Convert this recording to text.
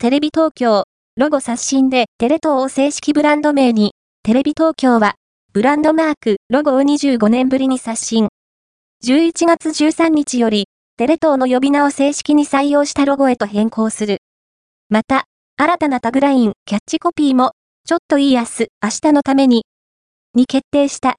テレビ東京、ロゴ刷新でテレ東を正式ブランド名に、テレビ東京は、ブランドマーク、ロゴを25年ぶりに刷新。11月13日より、テレ東の呼び名を正式に採用したロゴへと変更する。また、新たなタグライン、キャッチコピーも、ちょっといい明日、明日のために、に決定した。